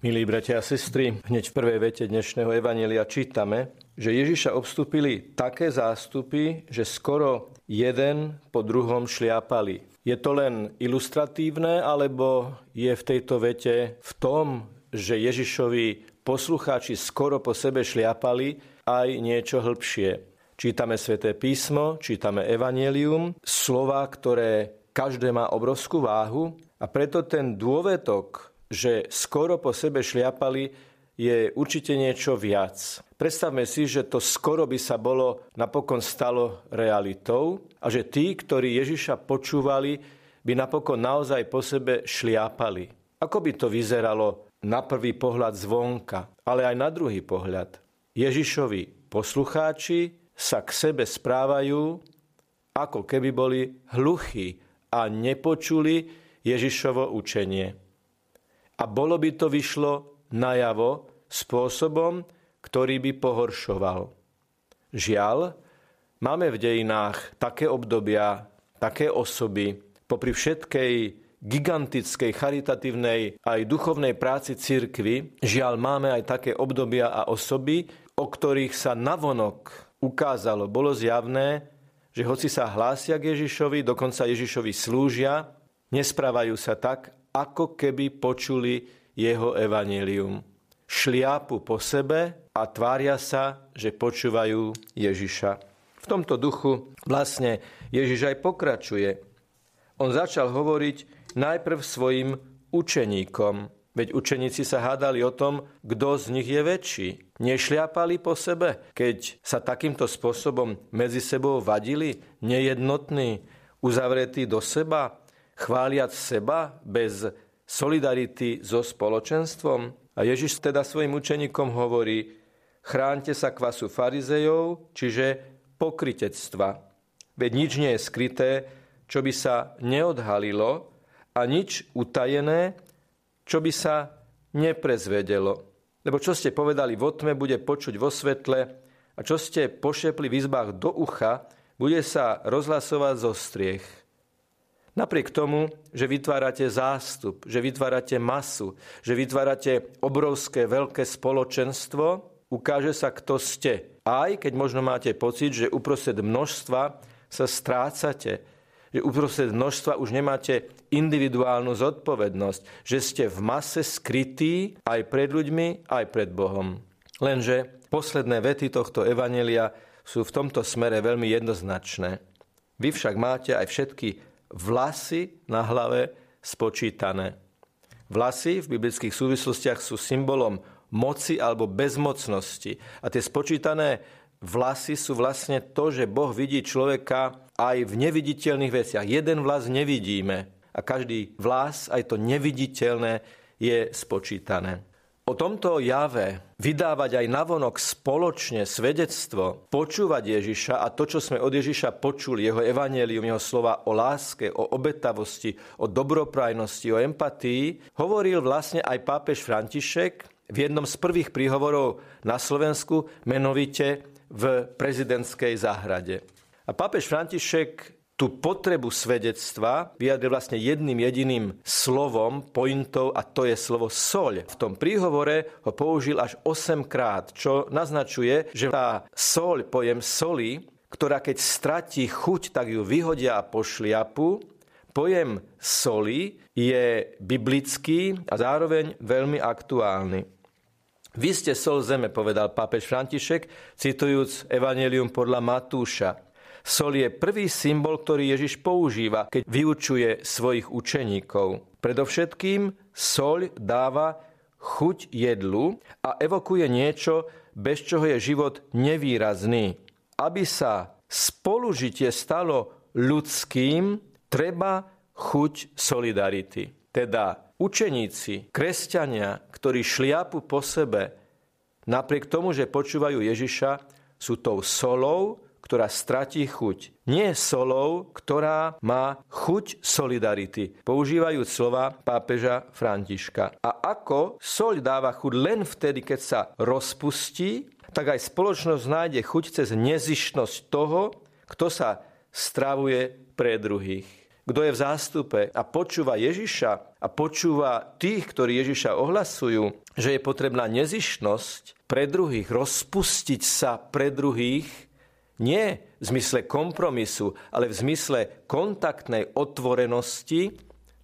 Milí bratia a sestry, hneď v prvej vete dnešného evanelia čítame, že Ježiša obstúpili také zástupy, že skoro jeden po druhom šliapali. Je to len ilustratívne, alebo je v tejto vete v tom, že Ježišovi poslucháči skoro po sebe šliapali aj niečo hĺbšie. Čítame sväté písmo, čítame evanelium, slova, ktoré každé má obrovskú váhu a preto ten dôvetok že skoro po sebe šliapali, je určite niečo viac. Predstavme si, že to skoro by sa bolo napokon stalo realitou a že tí, ktorí Ježiša počúvali, by napokon naozaj po sebe šliapali. Ako by to vyzeralo na prvý pohľad zvonka, ale aj na druhý pohľad? Ježišovi poslucháči sa k sebe správajú, ako keby boli hluchí a nepočuli Ježišovo učenie a bolo by to vyšlo najavo spôsobom, ktorý by pohoršoval. Žiaľ, máme v dejinách také obdobia, také osoby, popri všetkej gigantickej charitatívnej aj duchovnej práci cirkvy, žiaľ máme aj také obdobia a osoby, o ktorých sa navonok ukázalo, bolo zjavné, že hoci sa hlásia k Ježišovi, dokonca Ježišovi slúžia, nesprávajú sa tak, ako keby počuli jeho evanílium. Šliapu po sebe a tvária sa, že počúvajú Ježiša. V tomto duchu vlastne Ježiš aj pokračuje. On začal hovoriť najprv svojim učeníkom, Veď učeníci sa hádali o tom, kto z nich je väčší. Nešliapali po sebe, keď sa takýmto spôsobom medzi sebou vadili, nejednotní, uzavretí do seba, chváliať seba bez solidarity so spoločenstvom? A Ježiš teda svojim učeníkom hovorí, chránte sa kvasu farizejov, čiže pokritectva. Veď nič nie je skryté, čo by sa neodhalilo a nič utajené, čo by sa neprezvedelo. Lebo čo ste povedali vo tme, bude počuť vo svetle a čo ste pošepli v izbách do ucha, bude sa rozhlasovať zo striech. Napriek tomu, že vytvárate zástup, že vytvárate masu, že vytvárate obrovské veľké spoločenstvo, ukáže sa, kto ste. Aj keď možno máte pocit, že uprostred množstva sa strácate, že uprostred množstva už nemáte individuálnu zodpovednosť, že ste v mase skrytí aj pred ľuďmi, aj pred Bohom. Lenže posledné vety tohto evanelia sú v tomto smere veľmi jednoznačné. Vy však máte aj všetky vlasy na hlave spočítané. Vlasy v biblických súvislostiach sú symbolom moci alebo bezmocnosti. A tie spočítané vlasy sú vlastne to, že Boh vidí človeka aj v neviditeľných veciach. Jeden vlas nevidíme a každý vlas, aj to neviditeľné, je spočítané. O tomto jave vydávať aj navonok spoločne svedectvo, počúvať Ježiša a to, čo sme od Ježiša počuli, jeho evanelium, jeho slova o láske, o obetavosti, o dobroprajnosti, o empatii, hovoril vlastne aj pápež František v jednom z prvých príhovorov na Slovensku, menovite v prezidentskej záhrade. A pápež František tú potrebu svedectva vyjadril vlastne jedným jediným slovom, pointou a to je slovo soľ. V tom príhovore ho použil až 8 krát, čo naznačuje, že tá soľ, pojem soli, ktorá keď stratí chuť, tak ju vyhodia a pošliapu, pojem soli je biblický a zároveň veľmi aktuálny. Vy ste sol zeme, povedal pápež František, citujúc Evangelium podľa Matúša. Sol je prvý symbol, ktorý Ježiš používa, keď vyučuje svojich učeníkov. Predovšetkým sol dáva chuť jedlu a evokuje niečo, bez čoho je život nevýrazný. Aby sa spolužitie stalo ľudským, treba chuť solidarity. Teda učeníci, kresťania, ktorí šliapu po sebe, napriek tomu, že počúvajú Ježiša, sú tou solou, ktorá stratí chuť. Nie solou, ktorá má chuť solidarity. Používajú slova pápeža Františka. A ako soľ dáva chuť len vtedy, keď sa rozpustí, tak aj spoločnosť nájde chuť cez nezišnosť toho, kto sa stravuje pre druhých. kto je v zástupe a počúva Ježiša a počúva tých, ktorí Ježiša ohlasujú, že je potrebná nezišnosť pre druhých, rozpustiť sa pre druhých, nie v zmysle kompromisu, ale v zmysle kontaktnej otvorenosti,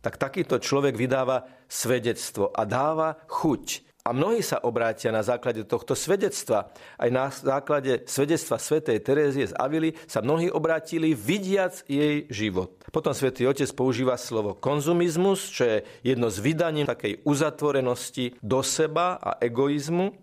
tak takýto človek vydáva svedectvo a dáva chuť a mnohí sa obrátia na základe tohto svedectva. Aj na základe svedectva svätej Terézie z Avily sa mnohí obrátili vidiac jej život. Potom svätý Otec používa slovo konzumizmus, čo je jedno z vydaním takej uzatvorenosti do seba a egoizmu.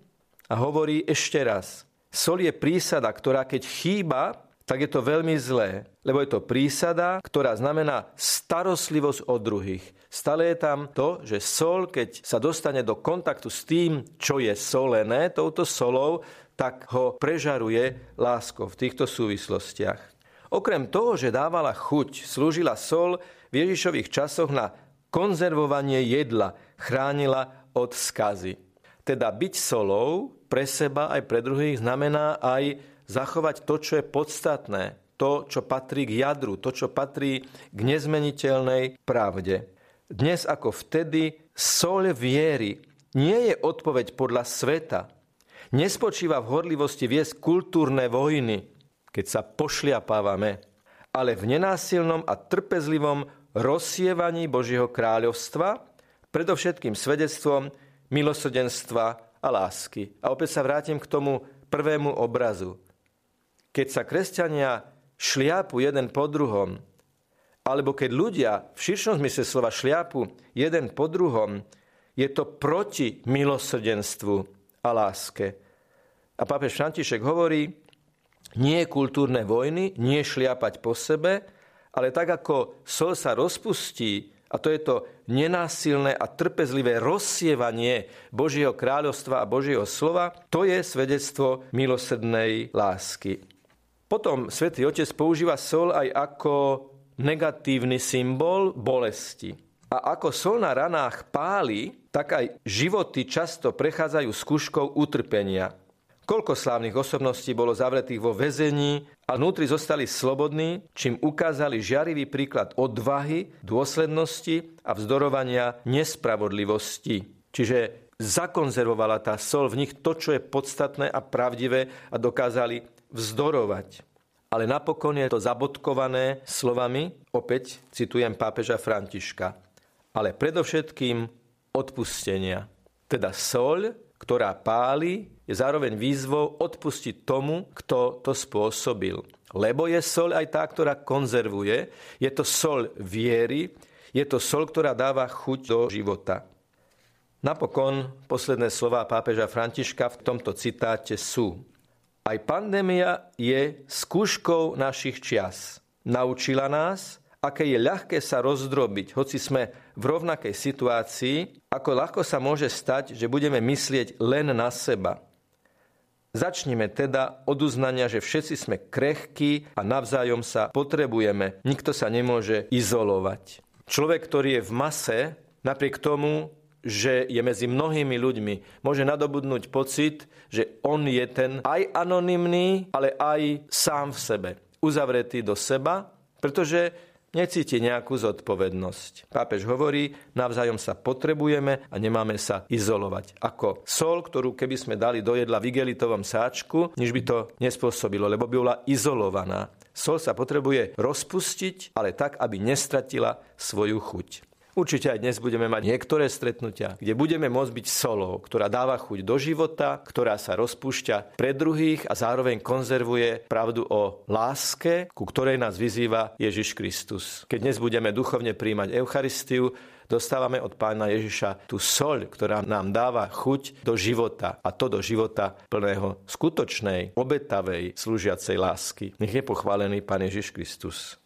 A hovorí ešte raz, sol je prísada, ktorá keď chýba, tak je to veľmi zlé, lebo je to prísada, ktorá znamená starostlivosť o druhých. Stále je tam to, že sol, keď sa dostane do kontaktu s tým, čo je solené, touto solou, tak ho prežaruje láskou v týchto súvislostiach. Okrem toho, že dávala chuť, slúžila sol v Ježišových časoch na konzervovanie jedla, chránila od skazy. Teda byť solou pre seba aj pre druhých znamená aj zachovať to, čo je podstatné, to, čo patrí k jadru, to, čo patrí k nezmeniteľnej pravde. Dnes ako vtedy sol viery nie je odpoveď podľa sveta. Nespočíva v horlivosti viesť kultúrne vojny, keď sa pošliapávame, ale v nenásilnom a trpezlivom rozsievaní Božieho kráľovstva, predovšetkým svedectvom milosrdenstva a lásky. A opäť sa vrátim k tomu prvému obrazu keď sa kresťania šliapu jeden po druhom, alebo keď ľudia v širšom zmysle slova šliapu jeden po druhom, je to proti milosrdenstvu a láske. A pápež František hovorí, nie kultúrne vojny, nie šliapať po sebe, ale tak ako sol sa rozpustí, a to je to nenásilné a trpezlivé rozsievanie Božieho kráľovstva a Božieho slova, to je svedectvo milosrdnej lásky. Potom svätý Otec používa sol aj ako negatívny symbol bolesti. A ako sol na ranách páli, tak aj životy často prechádzajú skúškou utrpenia. Koľko slávnych osobností bolo zavretých vo väzení a vnútri zostali slobodní, čím ukázali žiarivý príklad odvahy, dôslednosti a vzdorovania nespravodlivosti. Čiže zakonzervovala tá sol v nich to, čo je podstatné a pravdivé a dokázali vzdorovať. Ale napokon je to zabodkované slovami, opäť citujem pápeža Františka, ale predovšetkým odpustenia. Teda soľ, ktorá páli, je zároveň výzvou odpustiť tomu, kto to spôsobil. Lebo je soľ aj tá, ktorá konzervuje, je to soľ viery, je to soľ, ktorá dáva chuť do života. Napokon posledné slova pápeža Františka v tomto citáte sú aj pandémia je skúškou našich čias. Naučila nás, aké je ľahké sa rozdrobiť, hoci sme v rovnakej situácii, ako ľahko sa môže stať, že budeme myslieť len na seba. Začnime teda od uznania, že všetci sme krehkí a navzájom sa potrebujeme. Nikto sa nemôže izolovať. Človek, ktorý je v mase, napriek tomu že je medzi mnohými ľuďmi, môže nadobudnúť pocit, že on je ten aj anonymný, ale aj sám v sebe, uzavretý do seba, pretože necíti nejakú zodpovednosť. Pápež hovorí, navzájom sa potrebujeme a nemáme sa izolovať. Ako sol, ktorú keby sme dali do jedla v igelitovom sáčku, niž by to nespôsobilo, lebo by bola izolovaná. Sol sa potrebuje rozpustiť, ale tak, aby nestratila svoju chuť. Určite aj dnes budeme mať niektoré stretnutia, kde budeme môcť byť solou, ktorá dáva chuť do života, ktorá sa rozpúšťa pre druhých a zároveň konzervuje pravdu o láske, ku ktorej nás vyzýva Ježiš Kristus. Keď dnes budeme duchovne príjmať Eucharistiu, dostávame od pána Ježiša tú soľ, ktorá nám dáva chuť do života a to do života plného skutočnej, obetavej, slúžiacej lásky. Nech je pochválený pán Ježiš Kristus.